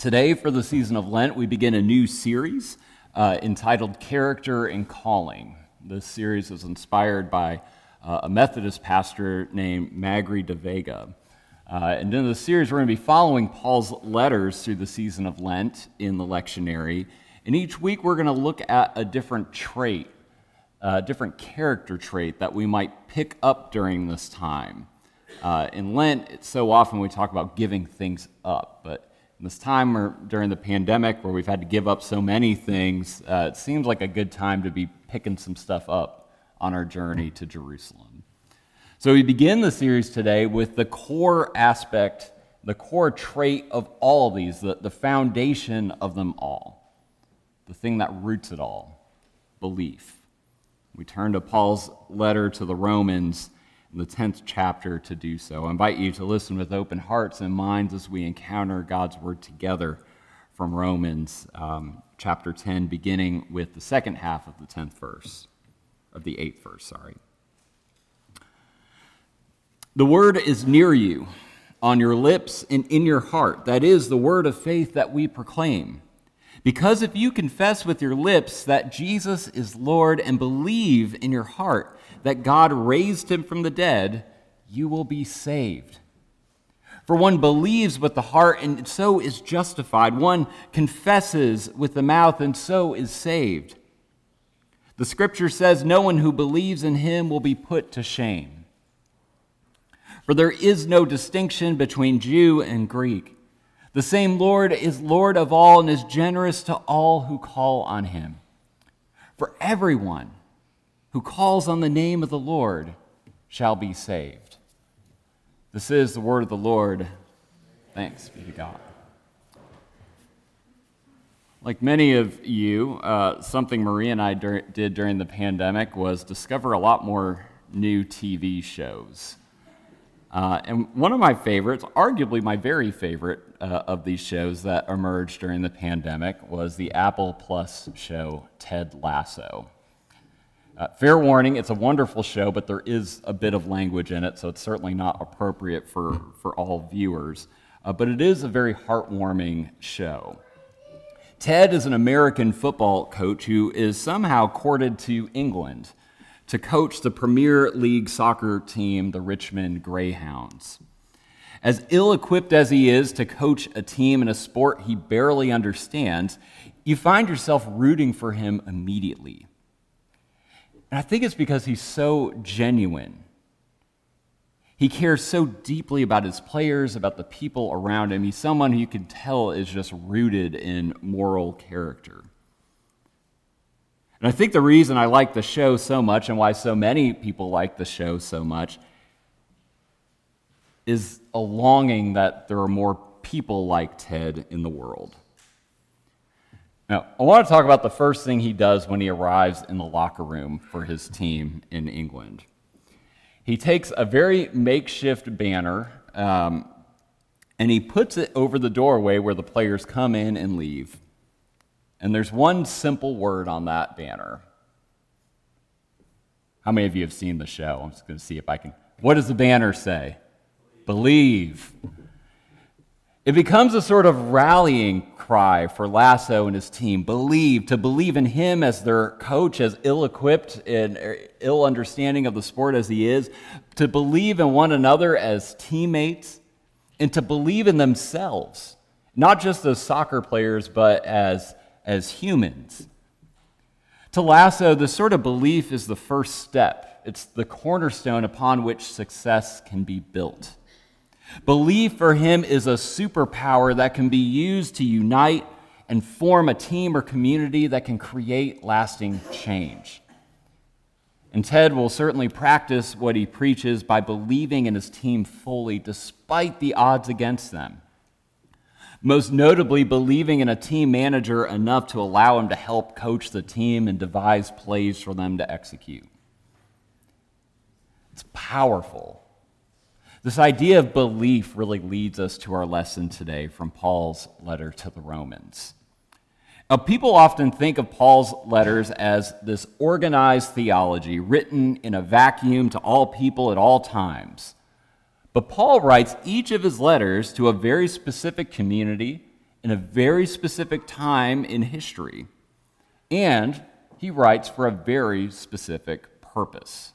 Today, for the season of Lent, we begin a new series uh, entitled Character and Calling. This series is inspired by uh, a Methodist pastor named Magrey deVega. Uh, and in this series, we're going to be following Paul's letters through the season of Lent in the lectionary. And each week, we're going to look at a different trait, a different character trait that we might pick up during this time. Uh, in Lent, so often we talk about giving things up, but this time or during the pandemic where we've had to give up so many things, uh, it seems like a good time to be picking some stuff up on our journey to Jerusalem. So we begin the series today with the core aspect, the core trait of all of these, the, the foundation of them all, the thing that roots it all belief. We turn to Paul's letter to the Romans the 10th chapter to do so. I invite you to listen with open hearts and minds as we encounter God's word together from Romans um, chapter 10, beginning with the second half of the 10th verse, of the 8th verse, sorry. The word is near you, on your lips and in your heart. That is the word of faith that we proclaim. Because if you confess with your lips that Jesus is Lord and believe in your heart, that God raised him from the dead, you will be saved. For one believes with the heart and so is justified. One confesses with the mouth and so is saved. The scripture says, No one who believes in him will be put to shame. For there is no distinction between Jew and Greek. The same Lord is Lord of all and is generous to all who call on him. For everyone who calls on the name of the Lord shall be saved. This is the word of the Lord. Thanks be to God. Like many of you, uh, something Marie and I dur- did during the pandemic was discover a lot more new TV shows. Uh, and one of my favorites, arguably my very favorite uh, of these shows that emerged during the pandemic, was the Apple Plus show Ted Lasso. Uh, fair warning, it's a wonderful show, but there is a bit of language in it, so it's certainly not appropriate for, for all viewers. Uh, but it is a very heartwarming show. Ted is an American football coach who is somehow courted to England to coach the Premier League soccer team, the Richmond Greyhounds. As ill equipped as he is to coach a team in a sport he barely understands, you find yourself rooting for him immediately. And I think it's because he's so genuine. He cares so deeply about his players, about the people around him. He's someone who you can tell is just rooted in moral character. And I think the reason I like the show so much and why so many people like the show so much is a longing that there are more people like Ted in the world. Now, I want to talk about the first thing he does when he arrives in the locker room for his team in England. He takes a very makeshift banner um, and he puts it over the doorway where the players come in and leave. And there's one simple word on that banner. How many of you have seen the show? I'm just going to see if I can. What does the banner say? Believe. It becomes a sort of rallying cry for Lasso and his team. Believe, to believe in him as their coach, as ill equipped and ill understanding of the sport as he is, to believe in one another as teammates, and to believe in themselves, not just as soccer players, but as, as humans. To Lasso, this sort of belief is the first step, it's the cornerstone upon which success can be built. Belief for him is a superpower that can be used to unite and form a team or community that can create lasting change. And Ted will certainly practice what he preaches by believing in his team fully, despite the odds against them. Most notably, believing in a team manager enough to allow him to help coach the team and devise plays for them to execute. It's powerful. This idea of belief really leads us to our lesson today from Paul's letter to the Romans. Now, people often think of Paul's letters as this organized theology written in a vacuum to all people at all times. But Paul writes each of his letters to a very specific community in a very specific time in history, and he writes for a very specific purpose.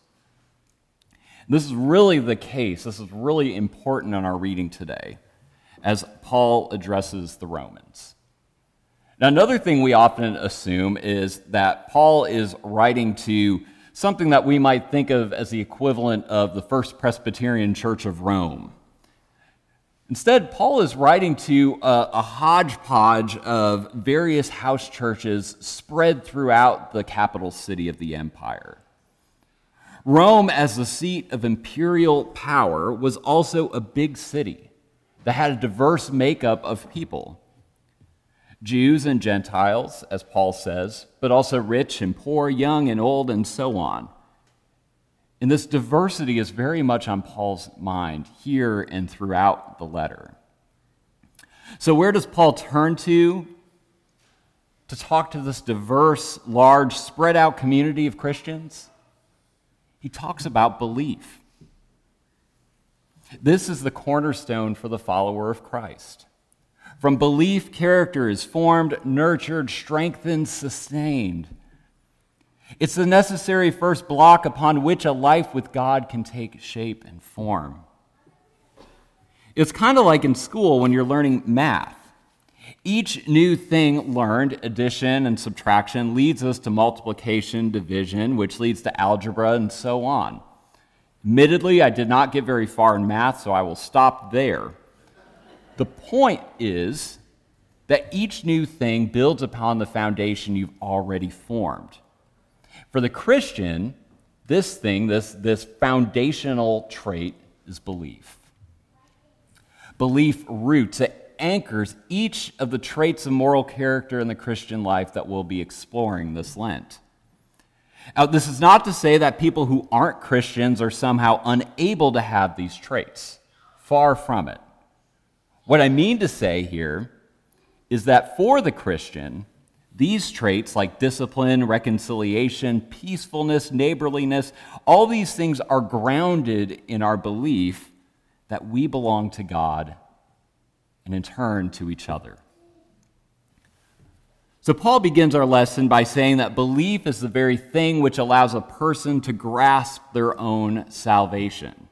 This is really the case. This is really important in our reading today as Paul addresses the Romans. Now, another thing we often assume is that Paul is writing to something that we might think of as the equivalent of the First Presbyterian Church of Rome. Instead, Paul is writing to a, a, hodgepodge of various house churches spread throughout the capital city of the empire. Rome, as the seat of imperial power, was also a big city that had a diverse makeup of people Jews and Gentiles, as Paul says, but also rich and poor, young and old, and so on. And this diversity is very much on Paul's mind here and throughout the letter. So, where does Paul turn to to talk to this diverse, large, spread out community of Christians? He talks about belief. This is the cornerstone for the follower of Christ. From belief, character is formed, nurtured, strengthened, sustained. It's the necessary first block upon which a life with God can take shape and form. It's kind of like in school when you're learning math. Each new thing learned, addition and subtraction, leads us to multiplication, division, which leads to algebra, and so on. Admittedly, I did not get very far in math, so I will stop there. The point is that each new thing builds upon the foundation you've already formed. For the Christian, this thing, this, this foundational trait, is belief. Belief roots, it anchors each of the traits of moral character in the Christian life that we'll be exploring this Lent. Now, this is not to say that people who aren't Christians are somehow unable to have these traits. Far from it. What I mean to say here is that for the Christian, these traits, like discipline, reconciliation, peacefulness, neighborliness, all these things are grounded in our belief that we belong to God and in turn to each other. So, Paul begins our lesson by saying that belief is the very thing which allows a person to grasp their own salvation.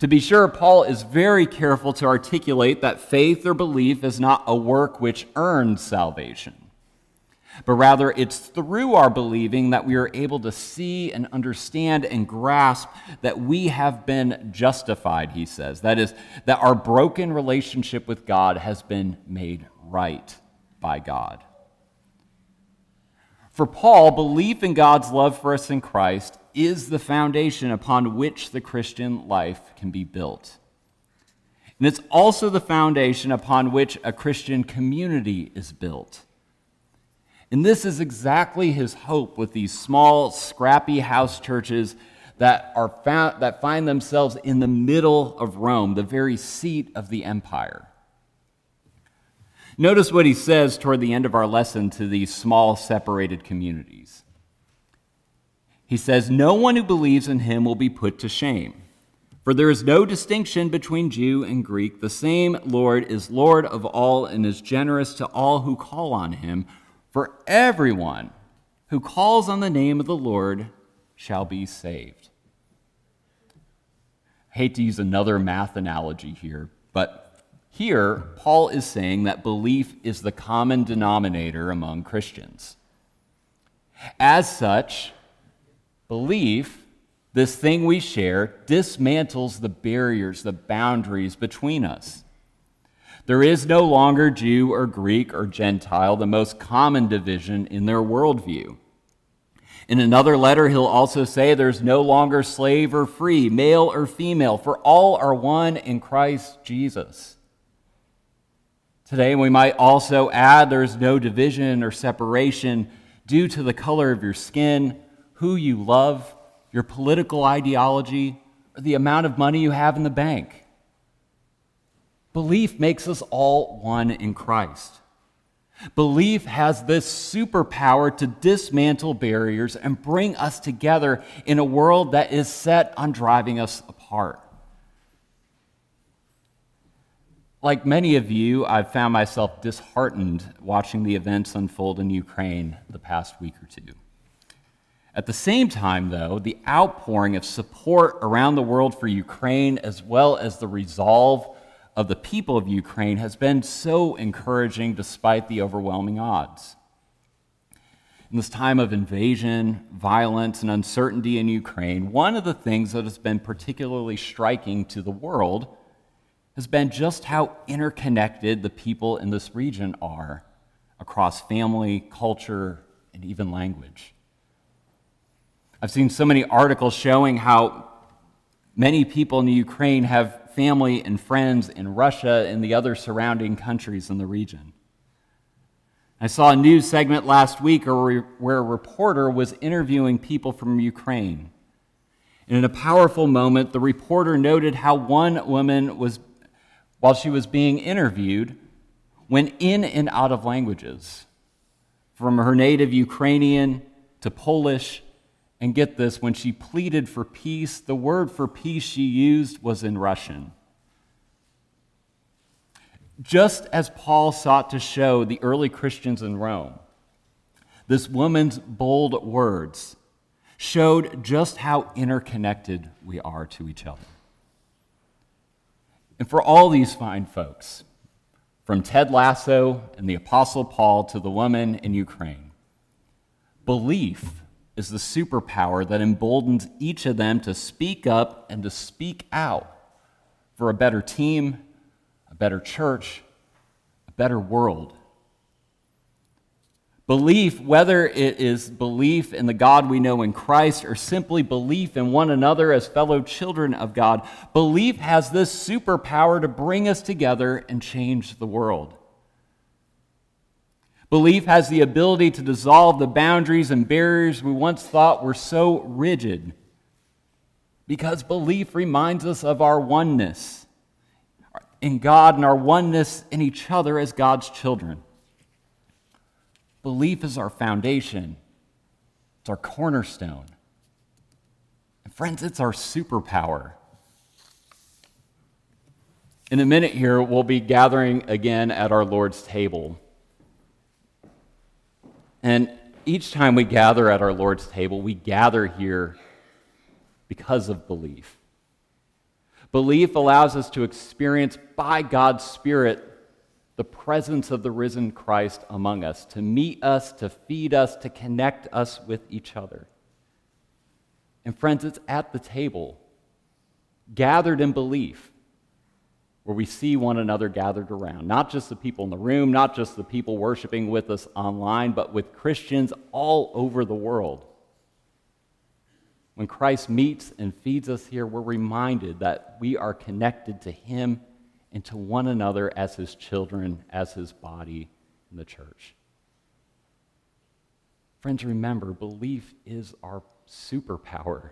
To be sure, Paul is very careful to articulate that faith or belief is not a work which earns salvation, but rather it's through our believing that we are able to see and understand and grasp that we have been justified, he says. That is, that our broken relationship with God has been made right by God. For Paul, belief in God's love for us in Christ is the foundation upon which the Christian life can be built. And it's also the foundation upon which a Christian community is built. And this is exactly his hope with these small, scrappy house churches that, are found, that find themselves in the middle of Rome, the very seat of the empire. Notice what he says toward the end of our lesson to these small, separated communities. He says, No one who believes in him will be put to shame. For there is no distinction between Jew and Greek. The same Lord is Lord of all and is generous to all who call on him. For everyone who calls on the name of the Lord shall be saved. I hate to use another math analogy here, but here Paul is saying that belief is the common denominator among Christians. As such, Belief, this thing we share, dismantles the barriers, the boundaries between us. There is no longer Jew or Greek or Gentile, the most common division in their worldview. In another letter, he'll also say there's no longer slave or free, male or female, for all are one in Christ Jesus. Today, we might also add there's no division or separation due to the color of your skin who you love, your political ideology, or the amount of money you have in the bank. Belief makes us all one in Christ. Belief has this superpower to dismantle barriers and bring us together in a world that is set on driving us apart. Like many of you, I've found myself disheartened watching the events unfold in Ukraine the past week or two. At the same time, though, the outpouring of support around the world for Ukraine, as well as the resolve of the people of Ukraine, has been so encouraging despite the overwhelming odds. In this time of invasion, violence, and uncertainty in Ukraine, one of the things that has been particularly striking to the world has been just how interconnected the people in this region are across family, culture, and even language. I've seen so many articles showing how many people in the Ukraine have family and friends in Russia and the other surrounding countries in the region. I saw a news segment last week where a reporter was interviewing people from Ukraine. And in a powerful moment, the reporter noted how one woman was while she was being interviewed, went in and out of languages, from her native Ukrainian to Polish. And get this, when she pleaded for peace, the word for peace she used was in Russian. Just as Paul sought to show the early Christians in Rome, this woman's bold words showed just how interconnected we are to each other. And for all these fine folks, from Ted Lasso and the Apostle Paul to the woman in Ukraine, belief is the superpower that emboldens each of them to speak up and to speak out for a better team, a better church, a better world. Belief, whether it is belief in the God we know in Christ or simply belief in one another as fellow children of God, belief has this superpower to bring us together and change the world. Belief has the ability to dissolve the boundaries and barriers we once thought were so rigid because belief reminds us of our oneness in God and our oneness in each other as God's children. Belief is our foundation, it's our cornerstone. And friends, it's our superpower. In a minute here, we'll be gathering again at our Lord's table. And each time we gather at our Lord's table, we gather here because of belief. Belief allows us to experience by God's Spirit the presence of the risen Christ among us, to meet us, to feed us, to connect us with each other. And friends, it's at the table, gathered in belief, where we see one another gathered around. Not just the people in the room, not just the people worshiping with us online, but with Christians all over the world. When Christ meets and feeds us here, we're reminded that we are connected to Him and to one another as his children, as his body in the church. Friends, remember, belief is our superpower.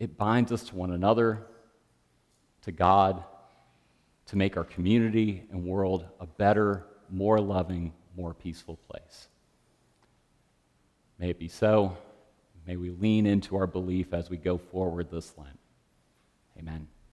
It binds us to one another, to God, to make our community and world a better, more loving, more peaceful place. May it be so. May we lean into our belief as we go forward this Lent. Amen.